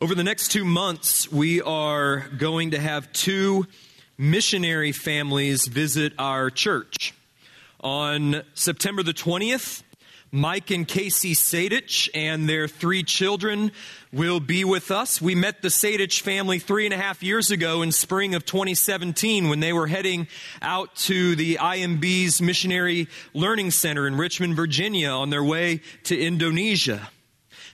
Over the next two months, we are going to have two missionary families visit our church. On September the 20th, Mike and Casey Sadich and their three children will be with us. We met the Sadich family three and a half years ago in spring of 2017 when they were heading out to the IMB's Missionary Learning Center in Richmond, Virginia on their way to Indonesia.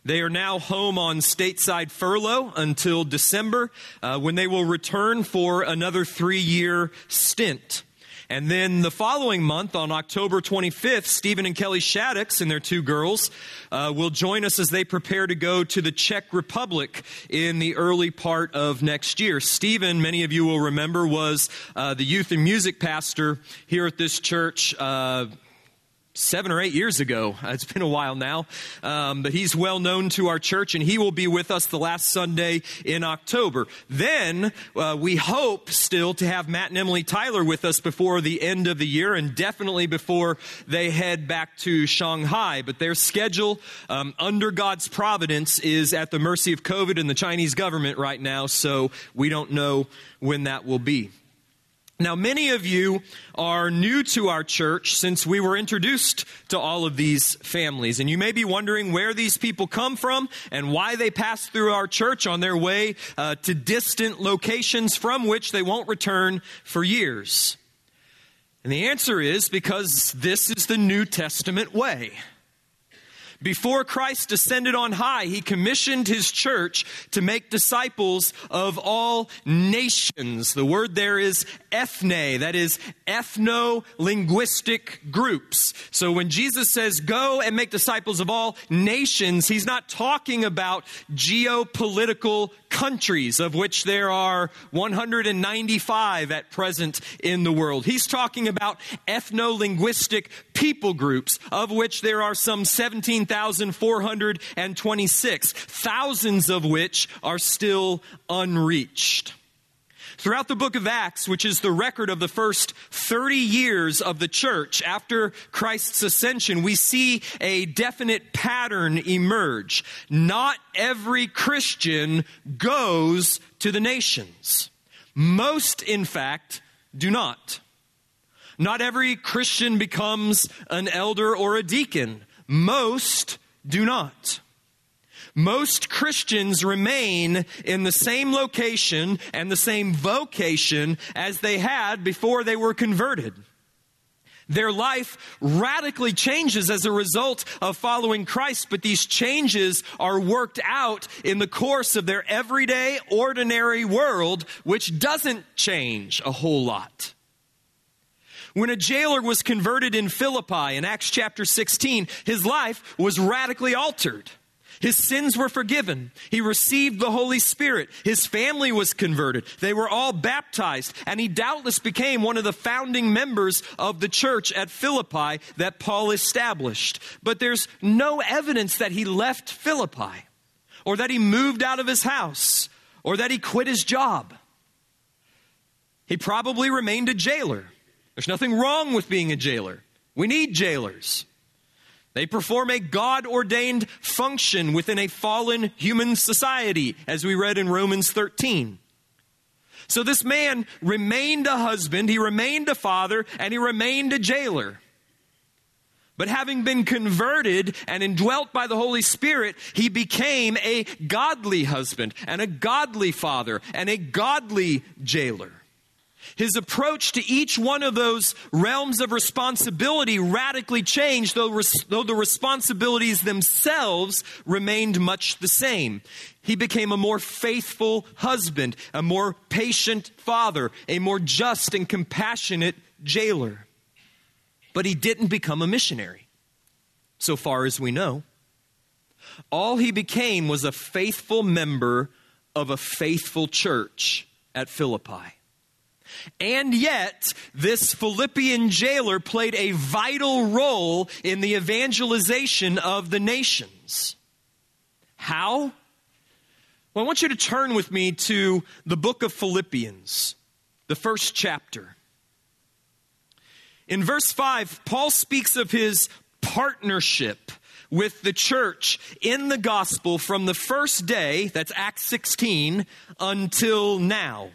They are now home on stateside furlough until December uh, when they will return for another three year stint. And then the following month, on October 25th, Stephen and Kelly Shaddix and their two girls uh, will join us as they prepare to go to the Czech Republic in the early part of next year. Stephen, many of you will remember, was uh, the youth and music pastor here at this church. Uh, seven or eight years ago. It's been a while now. Um, but he's well known to our church, and he will be with us the last Sunday in October. Then uh, we hope still to have Matt and Emily Tyler with us before the end of the year, and definitely before they head back to Shanghai. But their schedule, um, under God's providence, is at the mercy of COVID and the Chinese government right now, so we don't know when that will be. Now, many of you are new to our church since we were introduced to all of these families. And you may be wondering where these people come from and why they pass through our church on their way uh, to distant locations from which they won't return for years. And the answer is because this is the New Testament way. Before Christ descended on high, he commissioned his church to make disciples of all nations. The word there is ethne, that is ethno linguistic groups. So when Jesus says, go and make disciples of all nations, he's not talking about geopolitical countries, of which there are 195 at present in the world. He's talking about ethno linguistic people groups, of which there are some 17,426, thousands of which are still unreached. Throughout the book of Acts, which is the record of the first 30 years of the church after Christ's ascension, we see a definite pattern emerge. Not every Christian goes to the nations. Most, in fact, do not. Not every Christian becomes an elder or a deacon. Most do not. Most Christians remain in the same location and the same vocation as they had before they were converted. Their life radically changes as a result of following Christ, but these changes are worked out in the course of their everyday, ordinary world, which doesn't change a whole lot. When a jailer was converted in Philippi in Acts chapter 16, his life was radically altered. His sins were forgiven. He received the Holy Spirit. His family was converted. They were all baptized. And he doubtless became one of the founding members of the church at Philippi that Paul established. But there's no evidence that he left Philippi or that he moved out of his house or that he quit his job. He probably remained a jailer. There's nothing wrong with being a jailer. We need jailers. They perform a God ordained function within a fallen human society, as we read in Romans 13. So this man remained a husband, he remained a father, and he remained a jailer. But having been converted and indwelt by the Holy Spirit, he became a godly husband and a godly father and a godly jailer. His approach to each one of those realms of responsibility radically changed, though, res- though the responsibilities themselves remained much the same. He became a more faithful husband, a more patient father, a more just and compassionate jailer. But he didn't become a missionary, so far as we know. All he became was a faithful member of a faithful church at Philippi. And yet, this Philippian jailer played a vital role in the evangelization of the nations. How? Well, I want you to turn with me to the book of Philippians, the first chapter. In verse 5, Paul speaks of his partnership with the church in the gospel from the first day, that's Acts 16, until now.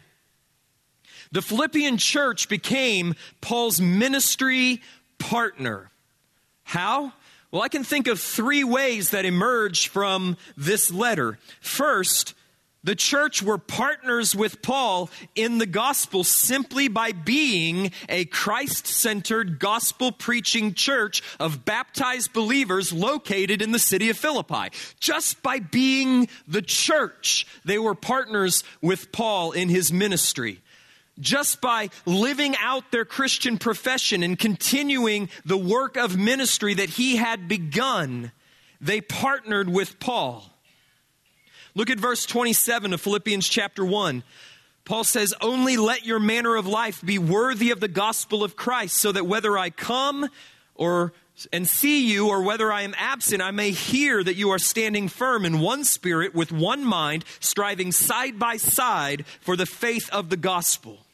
The Philippian church became Paul's ministry partner. How? Well, I can think of three ways that emerge from this letter. First, the church were partners with Paul in the gospel simply by being a Christ centered, gospel preaching church of baptized believers located in the city of Philippi. Just by being the church, they were partners with Paul in his ministry just by living out their Christian profession and continuing the work of ministry that he had begun, they partnered with Paul. Look at verse 27 of Philippians chapter 1. Paul says, Only let your manner of life be worthy of the gospel of Christ, so that whether I come or and see you, or whether I am absent, I may hear that you are standing firm in one spirit, with one mind, striving side by side for the faith of the gospel.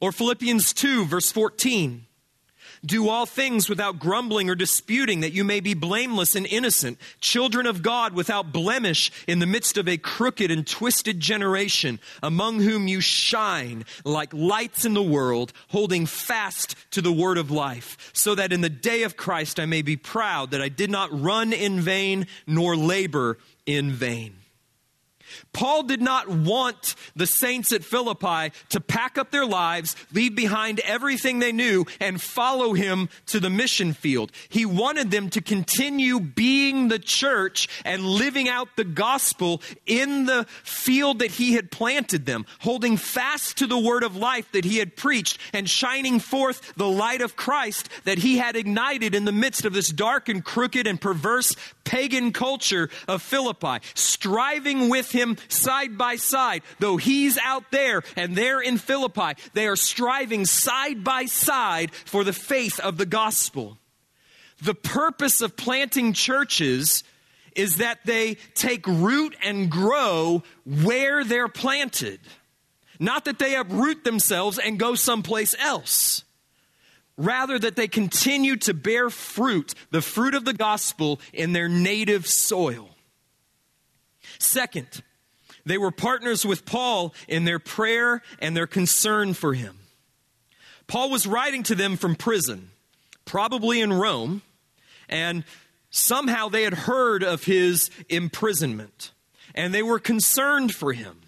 Or Philippians 2, verse 14. Do all things without grumbling or disputing, that you may be blameless and innocent, children of God without blemish in the midst of a crooked and twisted generation, among whom you shine like lights in the world, holding fast to the word of life, so that in the day of Christ I may be proud that I did not run in vain nor labor in vain. Paul did not want the saints at Philippi to pack up their lives, leave behind everything they knew, and follow him to the mission field. He wanted them to continue being the church and living out the gospel in the field that he had planted them, holding fast to the word of life that he had preached and shining forth the light of Christ that he had ignited in the midst of this dark and crooked and perverse pagan culture of Philippi, striving with him side by side. Though he's out there and they're in Philippi, they are striving side by side for the faith of the gospel. The purpose of planting churches is that they take root and grow where they're planted. Not that they uproot themselves and go someplace else. Rather, that they continue to bear fruit, the fruit of the gospel, in their native soil. Second, they were partners with Paul in their prayer and their concern for him. Paul was writing to them from prison, probably in Rome, and somehow they had heard of his imprisonment, and they were concerned for him.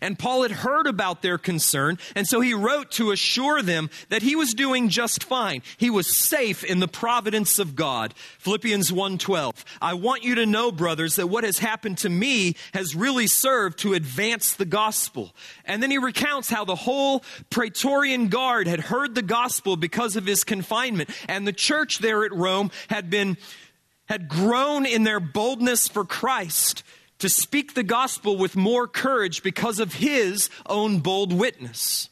And Paul had heard about their concern, and so he wrote to assure them that he was doing just fine. He was safe in the providence of God. Philippians 1:12. I want you to know, brothers, that what has happened to me has really served to advance the gospel. And then he recounts how the whole Praetorian Guard had heard the gospel because of his confinement, and the church there at Rome had been had grown in their boldness for Christ to speak the gospel with more courage because of his own bold witness.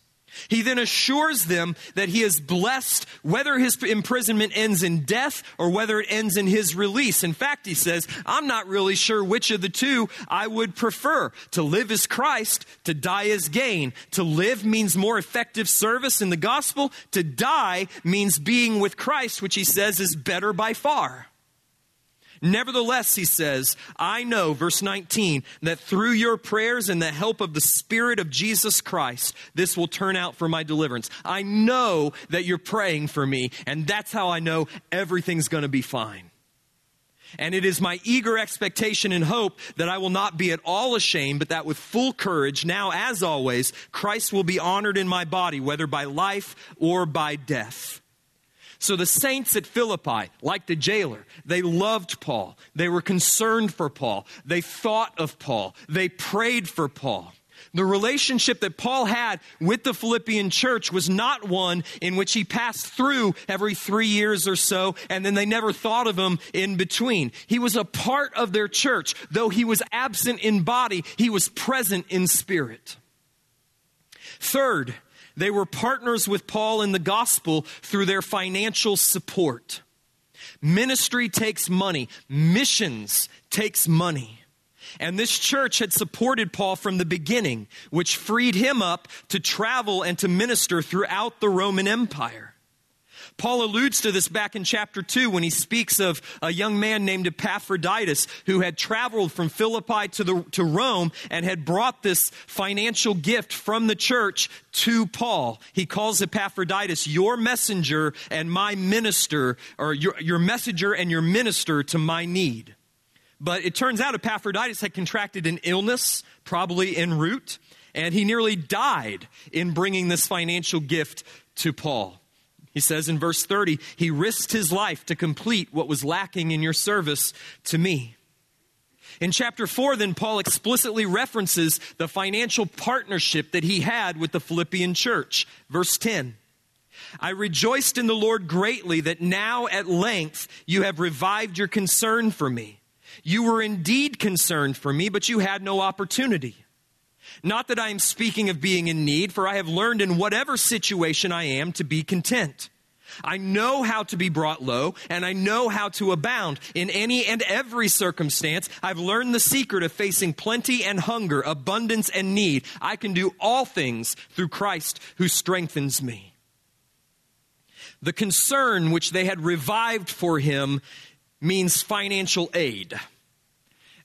He then assures them that he is blessed whether his imprisonment ends in death or whether it ends in his release. In fact, he says, I'm not really sure which of the two I would prefer. To live is Christ, to die is gain. To live means more effective service in the gospel. To die means being with Christ, which he says is better by far. Nevertheless, he says, I know, verse 19, that through your prayers and the help of the Spirit of Jesus Christ, this will turn out for my deliverance. I know that you're praying for me, and that's how I know everything's going to be fine. And it is my eager expectation and hope that I will not be at all ashamed, but that with full courage, now as always, Christ will be honored in my body, whether by life or by death. So the saints at Philippi, like the jailer, they loved Paul. They were concerned for Paul. They thought of Paul. They prayed for Paul. The relationship that Paul had with the Philippian church was not one in which he passed through every three years or so and then they never thought of him in between. He was a part of their church. Though he was absent in body, he was present in spirit. Third, they were partners with Paul in the gospel through their financial support. Ministry takes money, missions takes money. And this church had supported Paul from the beginning, which freed him up to travel and to minister throughout the Roman Empire. Paul alludes to this back in chapter 2 when he speaks of a young man named Epaphroditus who had traveled from Philippi to, the, to Rome and had brought this financial gift from the church to Paul. He calls Epaphroditus your messenger and my minister, or your, your messenger and your minister to my need. But it turns out Epaphroditus had contracted an illness, probably en route, and he nearly died in bringing this financial gift to Paul. He says in verse 30, He risked his life to complete what was lacking in your service to me. In chapter 4, then, Paul explicitly references the financial partnership that he had with the Philippian church. Verse 10 I rejoiced in the Lord greatly that now at length you have revived your concern for me. You were indeed concerned for me, but you had no opportunity. Not that I am speaking of being in need, for I have learned in whatever situation I am to be content. I know how to be brought low, and I know how to abound. In any and every circumstance, I've learned the secret of facing plenty and hunger, abundance and need. I can do all things through Christ who strengthens me. The concern which they had revived for him means financial aid.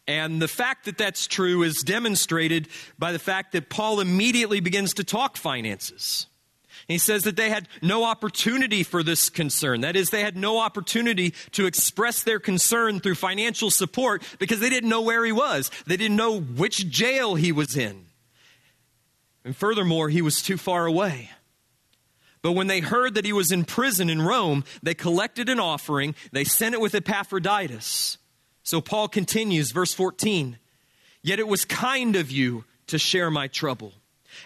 And the fact that that's true is demonstrated by the fact that Paul immediately begins to talk finances. He says that they had no opportunity for this concern. That is, they had no opportunity to express their concern through financial support because they didn't know where he was. They didn't know which jail he was in. And furthermore, he was too far away. But when they heard that he was in prison in Rome, they collected an offering, they sent it with Epaphroditus. So Paul continues, verse 14. Yet it was kind of you to share my trouble.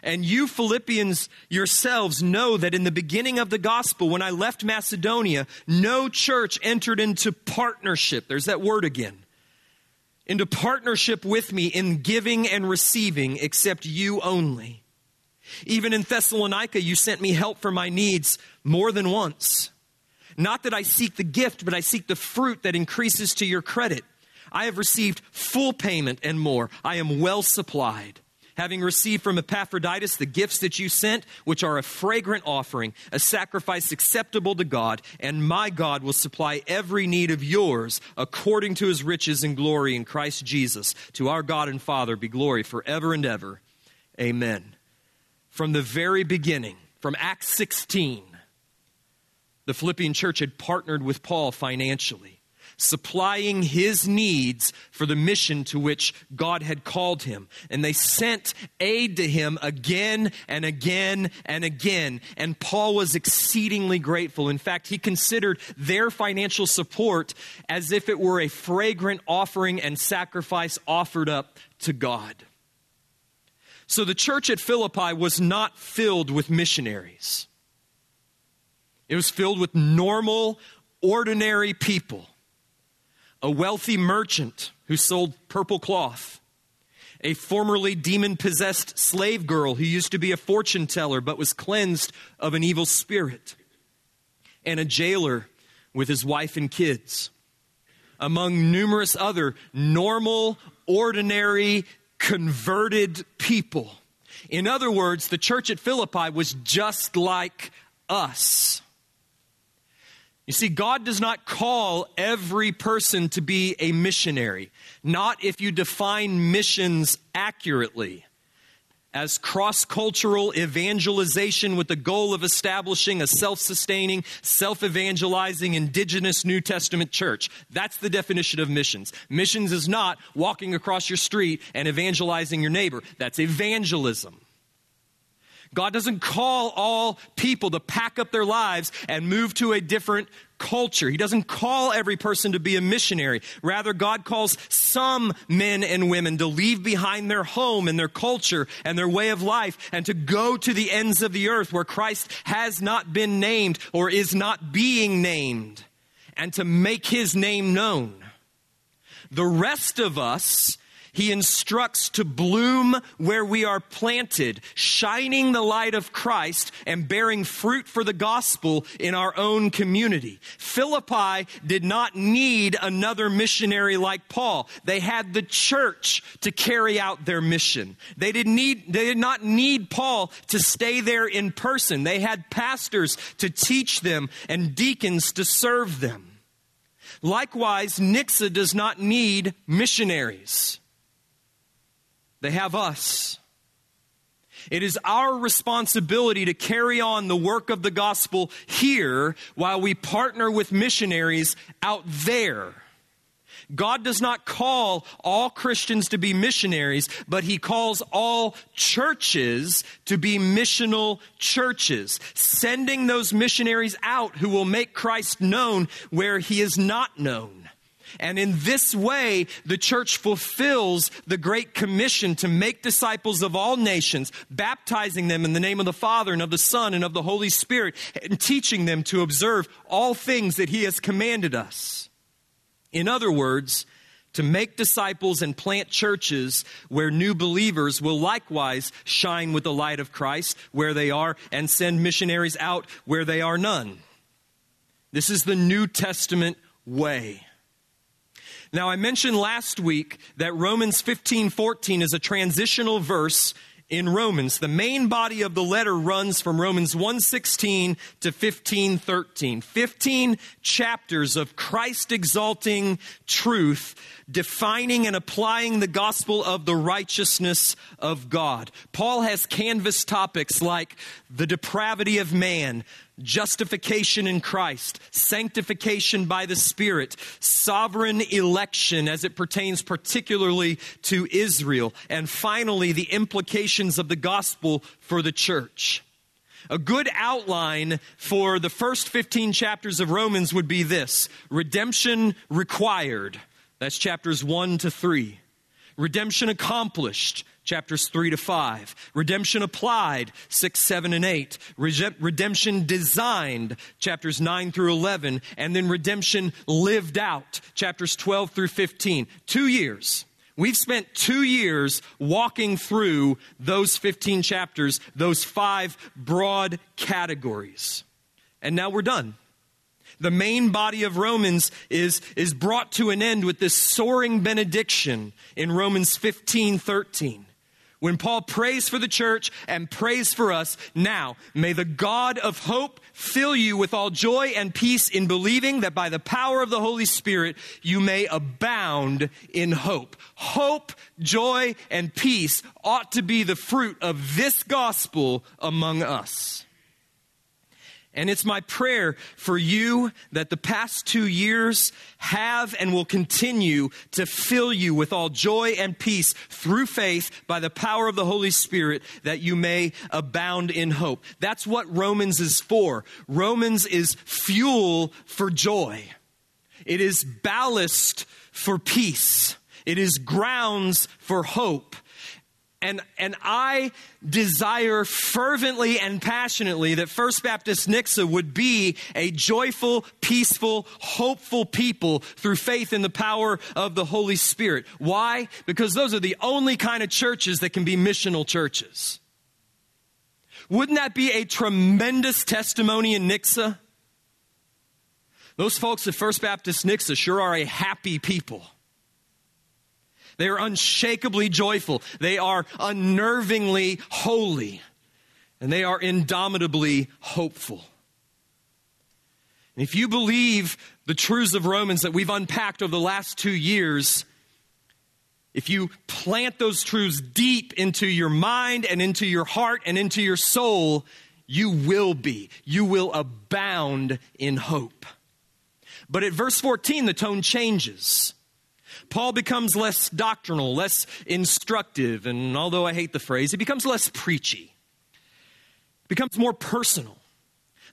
And you Philippians yourselves know that in the beginning of the gospel, when I left Macedonia, no church entered into partnership. There's that word again. Into partnership with me in giving and receiving, except you only. Even in Thessalonica, you sent me help for my needs more than once. Not that I seek the gift, but I seek the fruit that increases to your credit. I have received full payment and more. I am well supplied. Having received from Epaphroditus the gifts that you sent, which are a fragrant offering, a sacrifice acceptable to God, and my God will supply every need of yours according to his riches and glory in Christ Jesus. To our God and Father be glory forever and ever. Amen. From the very beginning, from Acts 16, the Philippian church had partnered with Paul financially supplying his needs for the mission to which God had called him. And they sent aid to him again and again and again. And Paul was exceedingly grateful. In fact, he considered their financial support as if it were a fragrant offering and sacrifice offered up to God. So the church at Philippi was not filled with missionaries. It was filled with normal, ordinary people a wealthy merchant who sold purple cloth, a formerly demon possessed slave girl who used to be a fortune teller but was cleansed of an evil spirit, and a jailer with his wife and kids, among numerous other normal, ordinary, converted people. In other words, the church at Philippi was just like us. You see, God does not call every person to be a missionary, not if you define missions accurately as cross cultural evangelization with the goal of establishing a self sustaining, self evangelizing, indigenous New Testament church. That's the definition of missions. Missions is not walking across your street and evangelizing your neighbor, that's evangelism. God doesn't call all people to pack up their lives and move to a different culture. He doesn't call every person to be a missionary. Rather, God calls some men and women to leave behind their home and their culture and their way of life and to go to the ends of the earth where Christ has not been named or is not being named and to make his name known. The rest of us He instructs to bloom where we are planted, shining the light of Christ and bearing fruit for the gospel in our own community. Philippi did not need another missionary like Paul. They had the church to carry out their mission. They did need, they did not need Paul to stay there in person. They had pastors to teach them and deacons to serve them. Likewise, Nixa does not need missionaries. They have us. It is our responsibility to carry on the work of the gospel here while we partner with missionaries out there. God does not call all Christians to be missionaries, but He calls all churches to be missional churches, sending those missionaries out who will make Christ known where He is not known. And in this way, the church fulfills the Great Commission to make disciples of all nations, baptizing them in the name of the Father and of the Son and of the Holy Spirit, and teaching them to observe all things that He has commanded us. In other words, to make disciples and plant churches where new believers will likewise shine with the light of Christ where they are and send missionaries out where they are none. This is the New Testament way. Now, I mentioned last week that Romans 15 14 is a transitional verse in Romans. The main body of the letter runs from Romans 1:16 to 15:13. 15 chapters of Christ exalting truth defining and applying the gospel of the righteousness of God. Paul has canvas topics like the depravity of man, justification in Christ, sanctification by the Spirit, sovereign election as it pertains particularly to Israel, and finally, the implications of the gospel for the church. A good outline for the first 15 chapters of Romans would be this redemption required. That's chapters 1 to 3. Redemption accomplished, chapters 3 to 5. Redemption applied, 6, 7, and 8. Redemption designed, chapters 9 through 11. And then redemption lived out, chapters 12 through 15. Two years. We've spent two years walking through those 15 chapters, those five broad categories. And now we're done the main body of Romans is, is brought to an end with this soaring benediction in Romans 15 13. When Paul prays for the church and prays for us, now may the God of hope fill you with all joy and peace in believing that by the power of the Holy Spirit you may abound in hope. Hope, joy, and peace ought to be the fruit of this gospel among us. And it's my prayer for you that the past two years have and will continue to fill you with all joy and peace through faith by the power of the Holy Spirit that you may abound in hope. That's what Romans is for. Romans is fuel for joy. It is ballast for peace. It is grounds for hope. And, and I desire fervently and passionately that First Baptist Nixa would be a joyful, peaceful, hopeful people through faith in the power of the Holy Spirit. Why? Because those are the only kind of churches that can be missional churches. Wouldn't that be a tremendous testimony in Nixa? Those folks at First Baptist Nixa sure are a happy people. They are unshakably joyful. They are unnervingly holy. And they are indomitably hopeful. And if you believe the truths of Romans that we've unpacked over the last two years, if you plant those truths deep into your mind and into your heart and into your soul, you will be. You will abound in hope. But at verse 14, the tone changes. Paul becomes less doctrinal, less instructive, and although I hate the phrase, he becomes less preachy. Becomes more personal.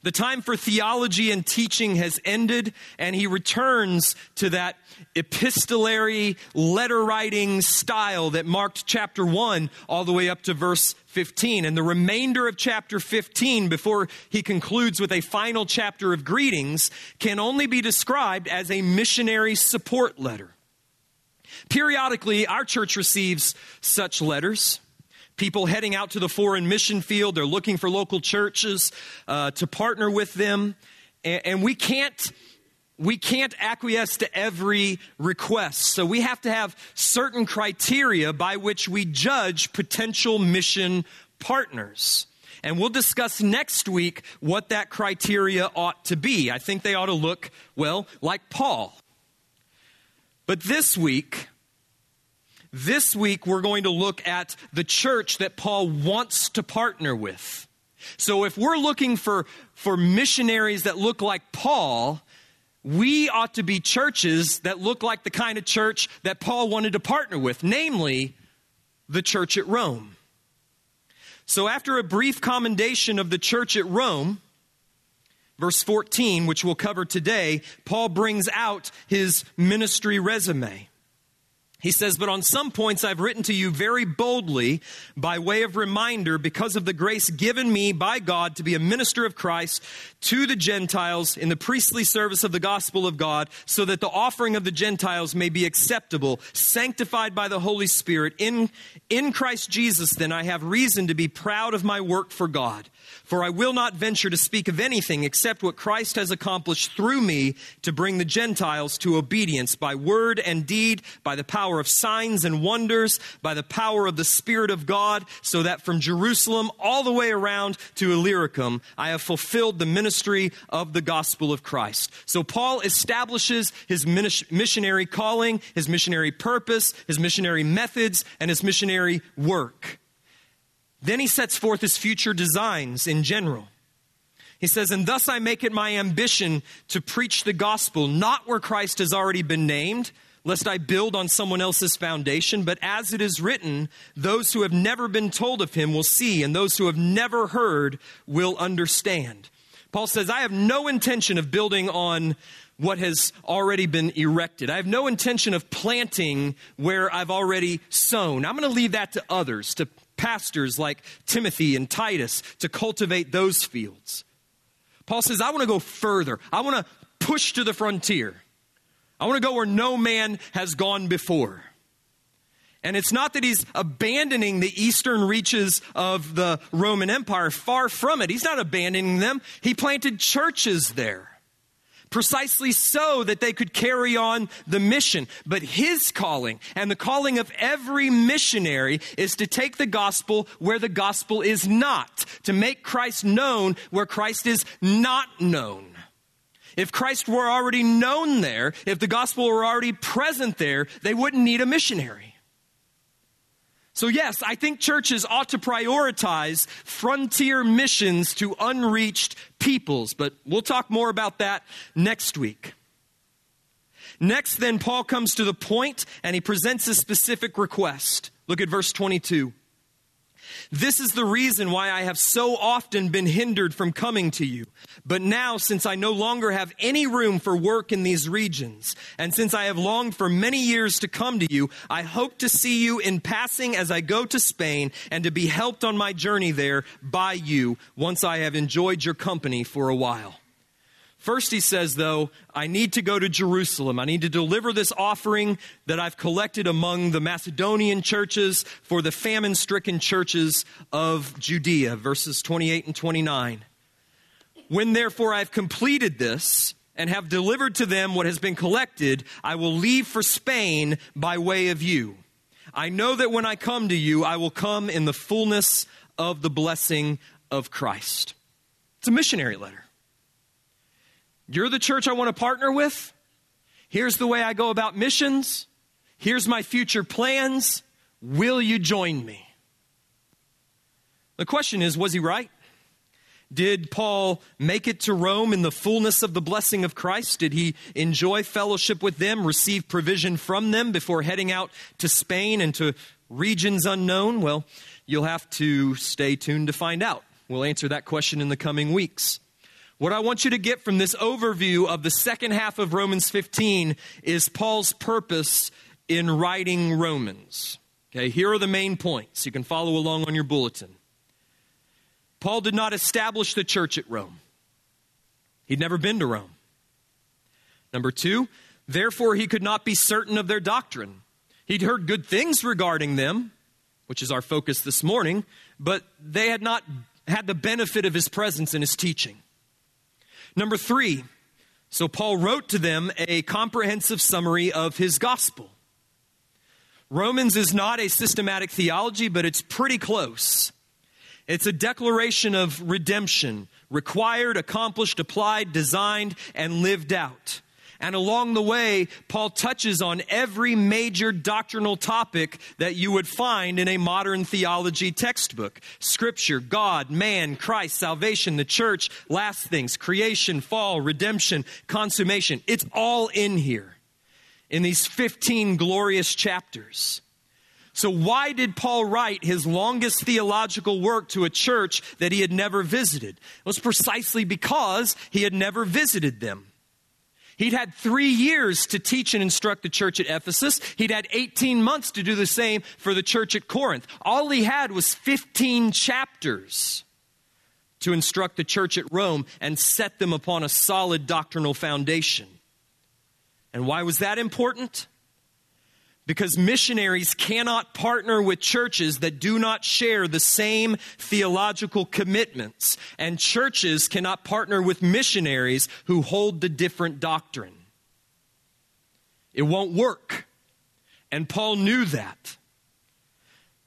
The time for theology and teaching has ended, and he returns to that epistolary letter writing style that marked chapter 1 all the way up to verse 15. And the remainder of chapter 15, before he concludes with a final chapter of greetings, can only be described as a missionary support letter. Periodically, our church receives such letters. People heading out to the foreign mission field, they're looking for local churches uh, to partner with them. And, and we can't we can't acquiesce to every request. So we have to have certain criteria by which we judge potential mission partners. And we'll discuss next week what that criteria ought to be. I think they ought to look, well, like Paul. But this week, this week we're going to look at the church that Paul wants to partner with. So if we're looking for, for missionaries that look like Paul, we ought to be churches that look like the kind of church that Paul wanted to partner with, namely the church at Rome. So, after a brief commendation of the church at Rome, verse 14, which we'll cover today, Paul brings out his ministry resume. He says, But on some points I've written to you very boldly by way of reminder because of the grace given me by God to be a minister of Christ to the Gentiles in the priestly service of the gospel of God, so that the offering of the Gentiles may be acceptable, sanctified by the Holy Spirit. In, in Christ Jesus, then, I have reason to be proud of my work for God. For I will not venture to speak of anything except what Christ has accomplished through me to bring the Gentiles to obedience by word and deed, by the power of signs and wonders, by the power of the Spirit of God, so that from Jerusalem all the way around to Illyricum, I have fulfilled the ministry of the gospel of Christ. So Paul establishes his missionary calling, his missionary purpose, his missionary methods, and his missionary work. Then he sets forth his future designs in general. He says, And thus I make it my ambition to preach the gospel, not where Christ has already been named, lest I build on someone else's foundation, but as it is written, those who have never been told of him will see, and those who have never heard will understand. Paul says, I have no intention of building on what has already been erected. I have no intention of planting where I've already sown. I'm going to leave that to others, to pastors like Timothy and Titus to cultivate those fields. Paul says, I want to go further. I want to push to the frontier. I want to go where no man has gone before. And it's not that he's abandoning the eastern reaches of the Roman Empire. Far from it. He's not abandoning them. He planted churches there precisely so that they could carry on the mission. But his calling and the calling of every missionary is to take the gospel where the gospel is not, to make Christ known where Christ is not known. If Christ were already known there, if the gospel were already present there, they wouldn't need a missionary. So, yes, I think churches ought to prioritize frontier missions to unreached peoples, but we'll talk more about that next week. Next, then, Paul comes to the point and he presents a specific request. Look at verse 22. This is the reason why I have so often been hindered from coming to you. But now, since I no longer have any room for work in these regions, and since I have longed for many years to come to you, I hope to see you in passing as I go to Spain and to be helped on my journey there by you once I have enjoyed your company for a while. First, he says, though, I need to go to Jerusalem. I need to deliver this offering that I've collected among the Macedonian churches for the famine stricken churches of Judea. Verses 28 and 29. When therefore I've completed this and have delivered to them what has been collected, I will leave for Spain by way of you. I know that when I come to you, I will come in the fullness of the blessing of Christ. It's a missionary letter. You're the church I want to partner with. Here's the way I go about missions. Here's my future plans. Will you join me? The question is was he right? Did Paul make it to Rome in the fullness of the blessing of Christ? Did he enjoy fellowship with them, receive provision from them before heading out to Spain and to regions unknown? Well, you'll have to stay tuned to find out. We'll answer that question in the coming weeks. What I want you to get from this overview of the second half of Romans 15 is Paul's purpose in writing Romans. Okay, here are the main points. You can follow along on your bulletin. Paul did not establish the church at Rome, he'd never been to Rome. Number two, therefore, he could not be certain of their doctrine. He'd heard good things regarding them, which is our focus this morning, but they had not had the benefit of his presence and his teaching. Number three, so Paul wrote to them a comprehensive summary of his gospel. Romans is not a systematic theology, but it's pretty close. It's a declaration of redemption, required, accomplished, applied, designed, and lived out. And along the way, Paul touches on every major doctrinal topic that you would find in a modern theology textbook Scripture, God, man, Christ, salvation, the church, last things, creation, fall, redemption, consummation. It's all in here in these 15 glorious chapters. So, why did Paul write his longest theological work to a church that he had never visited? It was precisely because he had never visited them. He'd had three years to teach and instruct the church at Ephesus. He'd had 18 months to do the same for the church at Corinth. All he had was 15 chapters to instruct the church at Rome and set them upon a solid doctrinal foundation. And why was that important? Because missionaries cannot partner with churches that do not share the same theological commitments, and churches cannot partner with missionaries who hold the different doctrine. It won't work. And Paul knew that.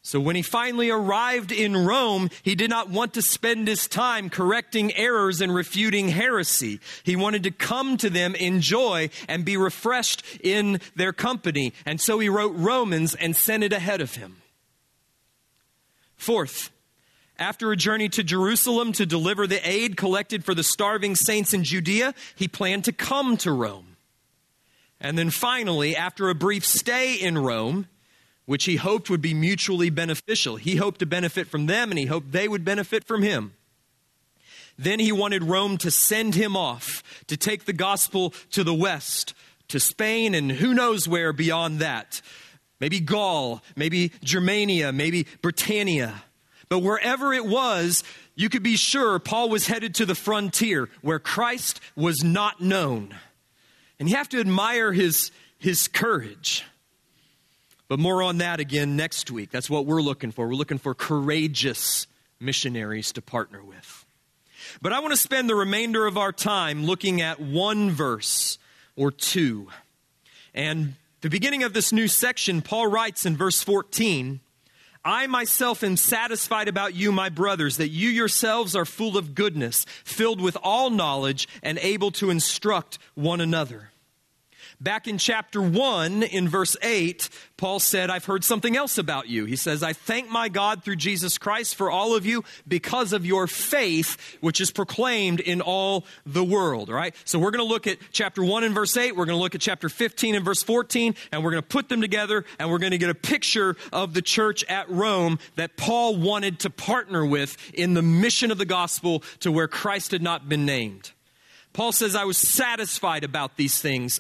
So when he finally arrived in Rome, he did not want to spend his time correcting errors and refuting heresy. He wanted to come to them in joy and be refreshed in their company. And so he wrote Romans and sent it ahead of him. Fourth, after a journey to Jerusalem to deliver the aid collected for the starving saints in Judea, he planned to come to Rome. And then finally, after a brief stay in Rome, which he hoped would be mutually beneficial. He hoped to benefit from them, and he hoped they would benefit from him. Then he wanted Rome to send him off to take the gospel to the west, to Spain, and who knows where beyond that. Maybe Gaul, maybe Germania, maybe Britannia. But wherever it was, you could be sure Paul was headed to the frontier where Christ was not known. And you have to admire his, his courage. But more on that again next week. That's what we're looking for. We're looking for courageous missionaries to partner with. But I want to spend the remainder of our time looking at one verse or two. And the beginning of this new section, Paul writes in verse 14 I myself am satisfied about you, my brothers, that you yourselves are full of goodness, filled with all knowledge, and able to instruct one another. Back in chapter 1, in verse 8, Paul said, I've heard something else about you. He says, I thank my God through Jesus Christ for all of you because of your faith, which is proclaimed in all the world. All right? So we're going to look at chapter 1 and verse 8. We're going to look at chapter 15 and verse 14, and we're going to put them together, and we're going to get a picture of the church at Rome that Paul wanted to partner with in the mission of the gospel to where Christ had not been named. Paul says, I was satisfied about these things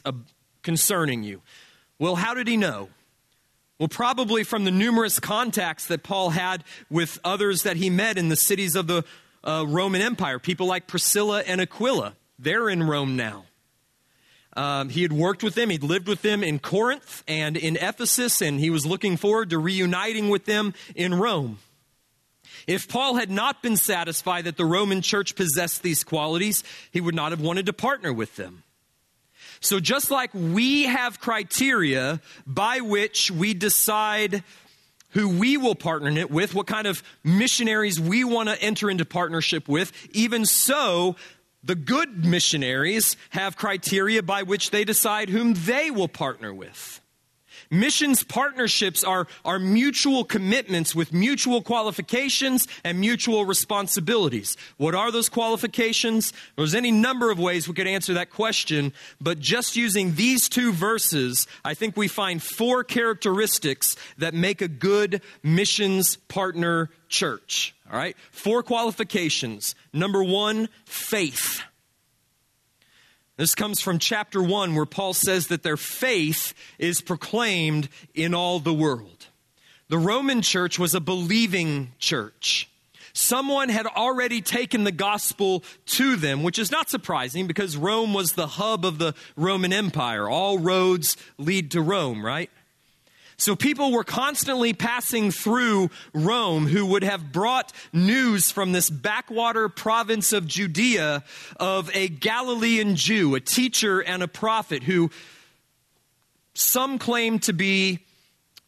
concerning you. Well, how did he know? Well, probably from the numerous contacts that Paul had with others that he met in the cities of the uh, Roman Empire, people like Priscilla and Aquila. They're in Rome now. Um, he had worked with them, he'd lived with them in Corinth and in Ephesus, and he was looking forward to reuniting with them in Rome. If Paul had not been satisfied that the Roman church possessed these qualities, he would not have wanted to partner with them. So, just like we have criteria by which we decide who we will partner it with, what kind of missionaries we want to enter into partnership with, even so, the good missionaries have criteria by which they decide whom they will partner with. Missions partnerships are, are mutual commitments with mutual qualifications and mutual responsibilities. What are those qualifications? There's any number of ways we could answer that question, but just using these two verses, I think we find four characteristics that make a good missions partner church. All right? Four qualifications. Number one, faith. This comes from chapter 1, where Paul says that their faith is proclaimed in all the world. The Roman church was a believing church. Someone had already taken the gospel to them, which is not surprising because Rome was the hub of the Roman Empire. All roads lead to Rome, right? So people were constantly passing through Rome who would have brought news from this backwater province of Judea of a Galilean Jew, a teacher and a prophet who some claimed to be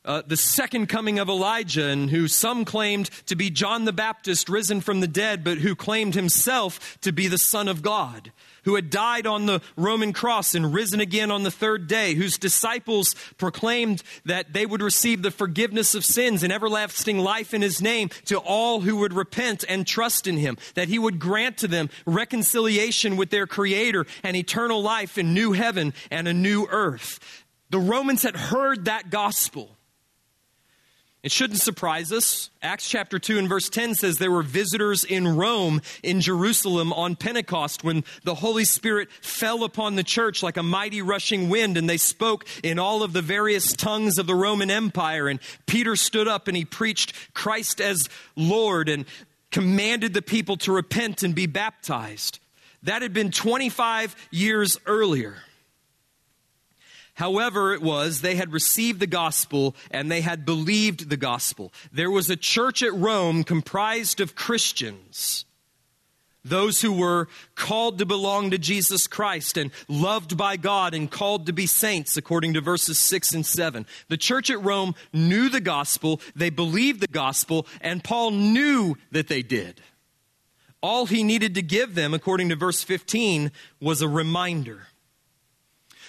uh, the second coming of Elijah, and who some claimed to be John the Baptist risen from the dead, but who claimed himself to be the Son of God who had died on the Roman cross and risen again on the third day, whose disciples proclaimed that they would receive the forgiveness of sins and everlasting life in his name to all who would repent and trust in him, that he would grant to them reconciliation with their Creator and eternal life in new heaven and a new earth. The Romans had heard that gospel. It shouldn't surprise us. Acts chapter 2 and verse 10 says there were visitors in Rome, in Jerusalem on Pentecost when the Holy Spirit fell upon the church like a mighty rushing wind and they spoke in all of the various tongues of the Roman Empire. And Peter stood up and he preached Christ as Lord and commanded the people to repent and be baptized. That had been 25 years earlier. However, it was, they had received the gospel and they had believed the gospel. There was a church at Rome comprised of Christians, those who were called to belong to Jesus Christ and loved by God and called to be saints, according to verses 6 and 7. The church at Rome knew the gospel, they believed the gospel, and Paul knew that they did. All he needed to give them, according to verse 15, was a reminder.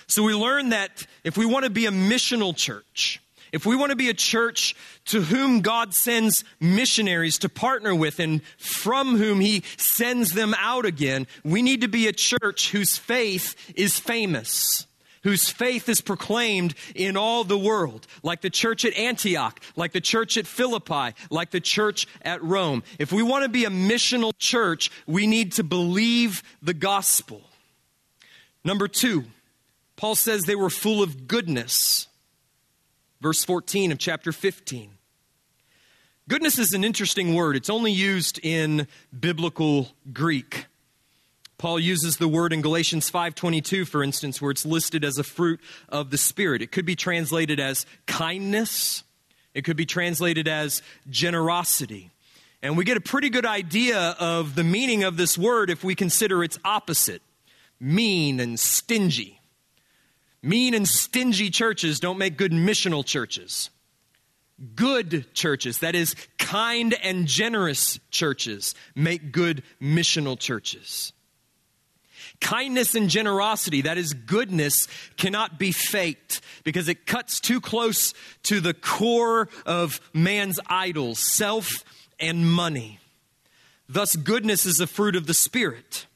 So we learn that if we want to be a missional church, if we want to be a church to whom God sends missionaries to partner with and from whom He sends them out again, we need to be a church whose faith is famous, whose faith is proclaimed in all the world, like the church at Antioch, like the church at Philippi, like the church at Rome. If we want to be a missional church, we need to believe the gospel. Number two, Paul says they were full of goodness. Verse 14 of chapter 15. Goodness is an interesting word. It's only used in biblical Greek. Paul uses the word in Galatians 5:22 for instance where it's listed as a fruit of the spirit. It could be translated as kindness. It could be translated as generosity. And we get a pretty good idea of the meaning of this word if we consider its opposite, mean and stingy. Mean and stingy churches don't make good missional churches. Good churches, that is, kind and generous churches, make good missional churches. Kindness and generosity, that is goodness, cannot be faked because it cuts too close to the core of man's idols, self and money. Thus, goodness is a fruit of the Spirit.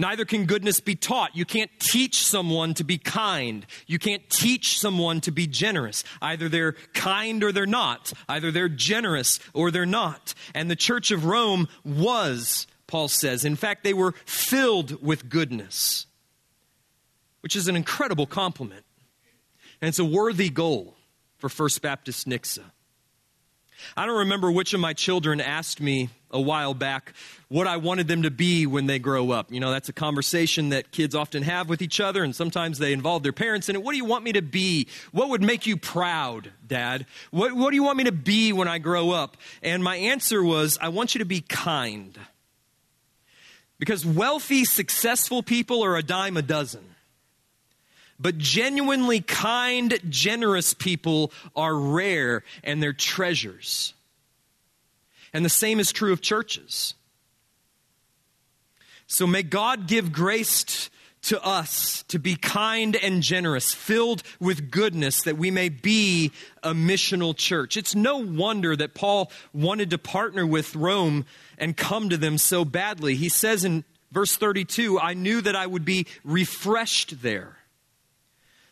Neither can goodness be taught. You can't teach someone to be kind. You can't teach someone to be generous. Either they're kind or they're not. Either they're generous or they're not. And the church of Rome was, Paul says. In fact, they were filled with goodness, which is an incredible compliment. And it's a worthy goal for First Baptist Nixa. I don't remember which of my children asked me a while back what I wanted them to be when they grow up. You know, that's a conversation that kids often have with each other, and sometimes they involve their parents in it. What do you want me to be? What would make you proud, Dad? What, what do you want me to be when I grow up? And my answer was, I want you to be kind. Because wealthy, successful people are a dime a dozen. But genuinely kind, generous people are rare and they're treasures. And the same is true of churches. So may God give grace to us to be kind and generous, filled with goodness, that we may be a missional church. It's no wonder that Paul wanted to partner with Rome and come to them so badly. He says in verse 32 I knew that I would be refreshed there.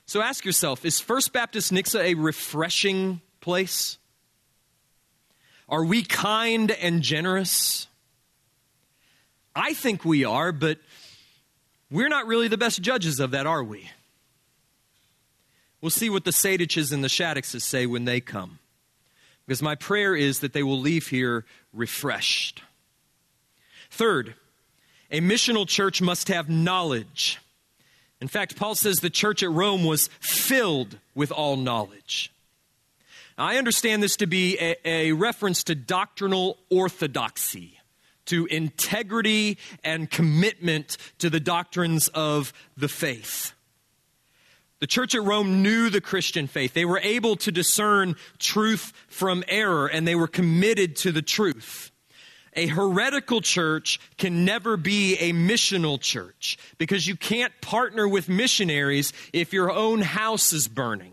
So ask yourself is First Baptist Nixa a refreshing place? Are we kind and generous? I think we are, but we're not really the best judges of that, are we? We'll see what the Sadiches and the Shaddixes say when they come. Because my prayer is that they will leave here refreshed. Third, a missional church must have knowledge. In fact, Paul says the church at Rome was filled with all knowledge. I understand this to be a, a, reference to doctrinal orthodoxy, to integrity and commitment to the doctrines of the faith. The church at Rome knew the Christian faith. They were able to discern truth from error, and they were committed to the truth. A heretical church can never be a missional church because you can't partner with missionaries if your own house is burning.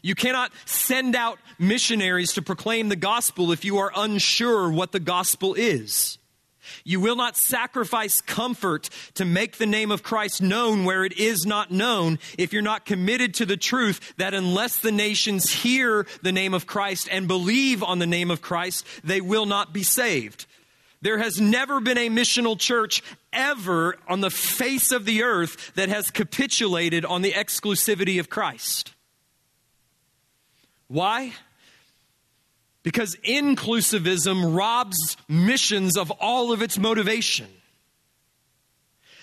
You cannot send out missionaries to proclaim the gospel if you are unsure what the gospel is. You will not sacrifice comfort to make the name of Christ known where it is not known if you're not committed to the truth that unless the nations hear the name of Christ and believe on the name of Christ, they will not be saved. There has never been a missional church ever on the face of the earth that has capitulated on the exclusivity of Christ. Why? Because inclusivism robs missions of all of its motivation.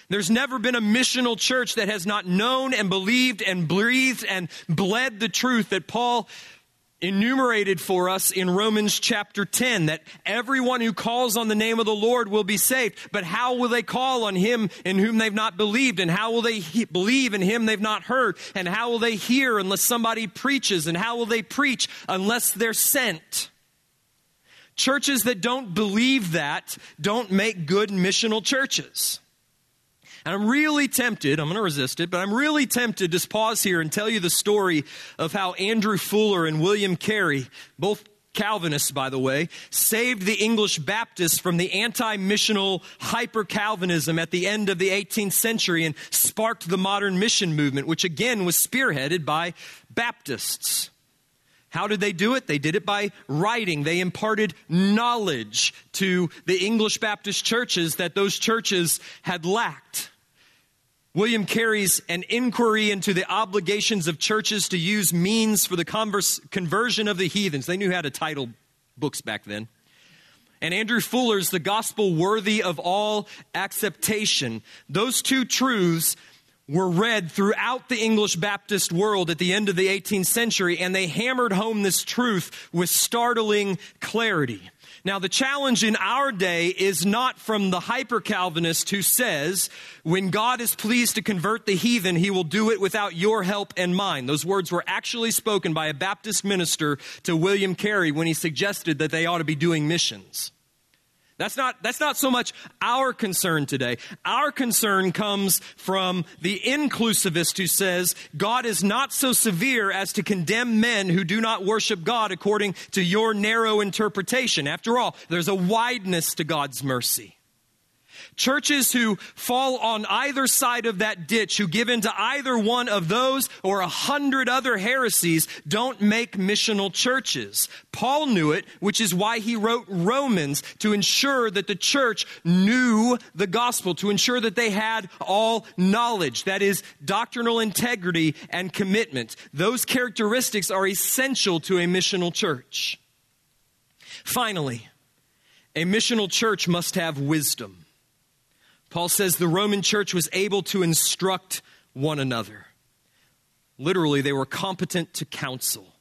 There's never been a missional church that has not known and believed and breathed and bled the truth that Paul enumerated for us in Romans chapter 10 that everyone who calls on the name of the Lord will be saved. But how will they call on him in whom they've not believed? And how will they he- believe in him they've not heard? And how will they hear unless somebody preaches? And how will they preach unless they're sent? Churches that don't believe that don't make good missional churches. And I'm really tempted, I'm going to resist it, but I'm really tempted to pause here and tell you the story of how Andrew Fuller and William Carey, both Calvinists, by the way, saved the English Baptists from the anti missional hyper Calvinism at the end of the 18th century and sparked the modern mission movement, which again was spearheaded by Baptists. How did they do it? They did it by writing. They imparted knowledge to the English Baptist churches that those churches had lacked. William Carey's An Inquiry into the Obligations of Churches to Use Means for the Converse, Conversion of the Heathens. They knew how to title books back then. And Andrew Fuller's The Gospel Worthy of All Acceptation. Those two truths were read throughout the English Baptist world at the end of the 18th century, and they hammered home this truth with startling clarity. Now, the challenge in our day is not from the hyper Calvinist who says, when God is pleased to convert the heathen, he will do it without your help and mine. Those words were actually spoken by a Baptist minister to William Carey when he suggested that they ought to be doing missions. That's not, that's not so much our concern today. Our concern comes from the inclusivist who says God is not so severe as to condemn men who do not worship God according to your narrow interpretation. After all, there's a wideness to God's mercy. Churches who fall on either side of that ditch, who give into either one of those or a hundred other heresies, don't make missional churches. Paul knew it, which is why he wrote Romans to ensure that the church knew the gospel, to ensure that they had all knowledge. That is doctrinal integrity and commitment. Those characteristics are essential to a missional church. Finally, a missional church must have wisdom. Paul says the Roman church was able to instruct one another. Literally, they were competent to counsel.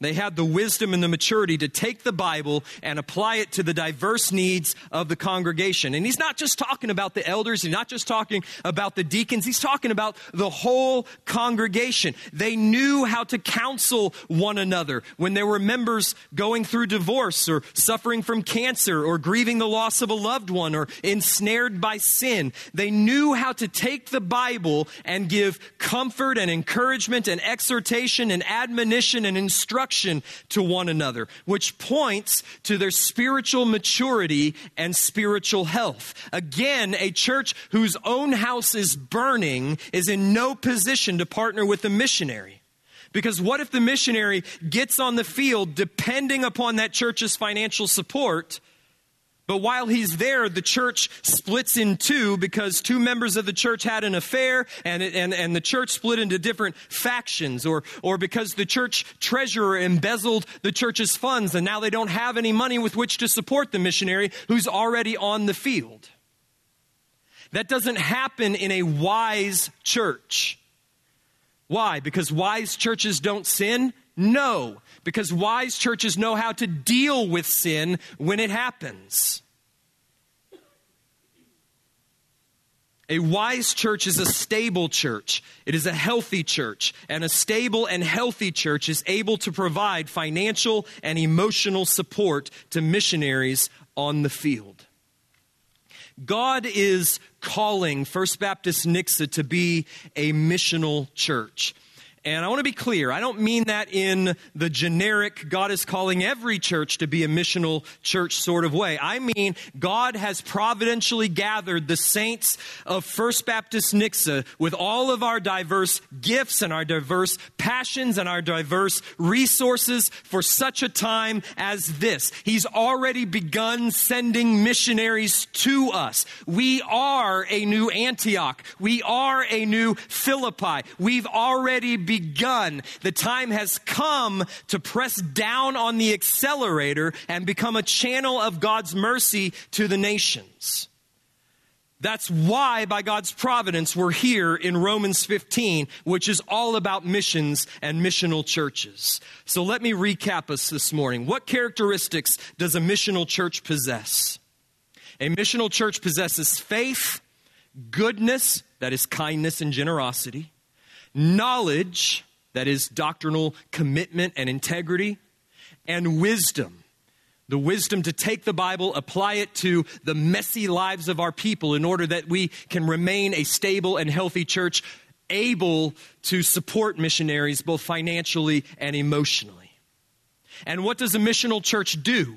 They had the wisdom and the maturity to take the Bible and apply it to the diverse needs of the congregation. And he's not just talking about the elders, he's not just talking about the deacons, he's talking about the whole congregation. They knew how to counsel one another when there were members going through divorce or suffering from cancer or grieving the loss of a loved one or ensnared by sin. They knew how to take the Bible and give comfort and encouragement and exhortation and admonition and instruction instruction to one another, which points to their spiritual maturity and spiritual health. Again, a church whose own house is burning is in no position to partner with a missionary. Because what if the missionary gets on the field depending upon that church's financial support? But while he's there, the church splits in two because two members of the church had an affair and, and, and the church split into different factions, or, or because the church treasurer embezzled the church's funds and now they don't have any money with which to support the missionary who's already on the field. That doesn't happen in a wise church. Why? Because wise churches don't sin? No, because wise churches know how to deal with sin when it happens. A wise church is a stable church. It is a healthy church. And a stable and healthy church is able to provide financial and emotional support to missionaries on the field. God is calling First Baptist Nixa to be a missional church. And I want to be clear, I don't mean that in the generic God is calling every church to be a missional church sort of way. I mean, God has providentially gathered the saints of First Baptist Nixa with all of our diverse gifts and our diverse passions and our diverse resources for such a time as this. He's already begun sending missionaries to us. We are a new Antioch. We are a new Philippi. We've already begun. The time has come to press down on the accelerator and become a channel of God's mercy to the nations. That's why, by God's providence, we're here in Romans 15, which is all about missions and missional churches. So let me recap us this morning. What characteristics does a missional church possess? A missional church possesses faith, goodness, that is kindness and generosity, knowledge, that is doctrinal commitment and integrity, and wisdom. The wisdom to take the Bible, apply it to the messy lives of our people in order that we can remain a stable and healthy church, able to support missionaries both financially and emotionally. And what does a missional church do?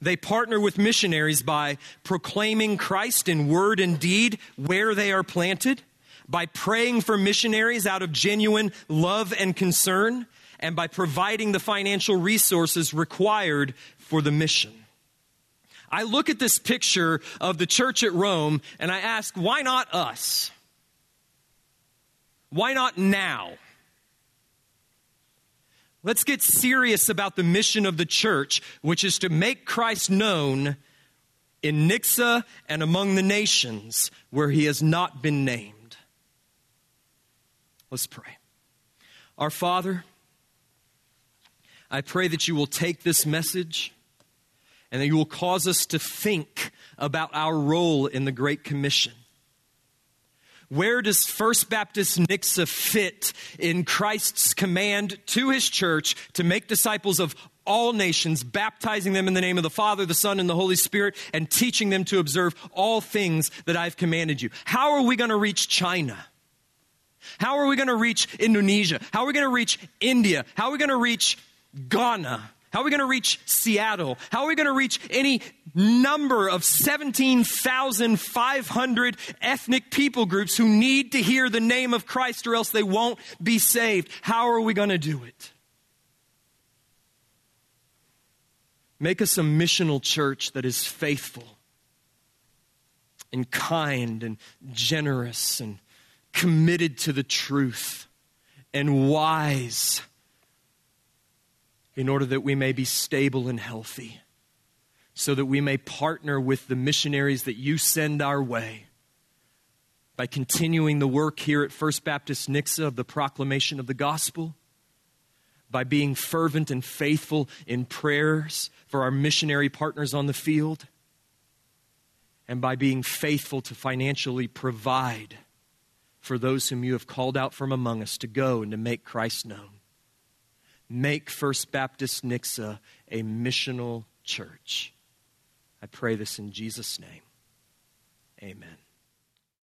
They partner with missionaries by proclaiming Christ in word and deed where they are planted by praying for missionaries out of genuine love and concern, and by providing the financial resources required for the mission. I look at this picture of the church at Rome and I ask, why not us? Why not now? Let's get serious about the mission of the church, which is to make Christ known in Nixa and among the nations where he has not been named. Let's pray. Our Father, I pray that you will take this message and that you will cause us to think about our role in the Great Commission. Where does First Baptist Nixa fit in Christ's command to his church to make disciples of all nations, baptizing them in the name of the Father, the Son, and the Holy Spirit, and teaching them to observe all things that I've commanded you? How are we going to reach China? How are we going to reach Indonesia? How are we going to reach India? How are we going to reach Ghana? How are we going to reach Seattle? How are we going to reach any number of 17,500 ethnic people groups who need to hear the name of Christ or else they won't be saved? How are we going to do it? Make us a missional church that is faithful and kind and generous and committed to the truth and wise in order that we may be stable and healthy, so that we may partner with the missionaries that you send our way by continuing the work here at First Baptist Nixa of the proclamation of the gospel, by being fervent and faithful in prayers for our missionary partners on the field, and by being faithful to financially provide for those whom you have called out from among us to go and to make Christ known. Make First Baptist Nixa a missional church. I pray this in Jesus' name. Amen.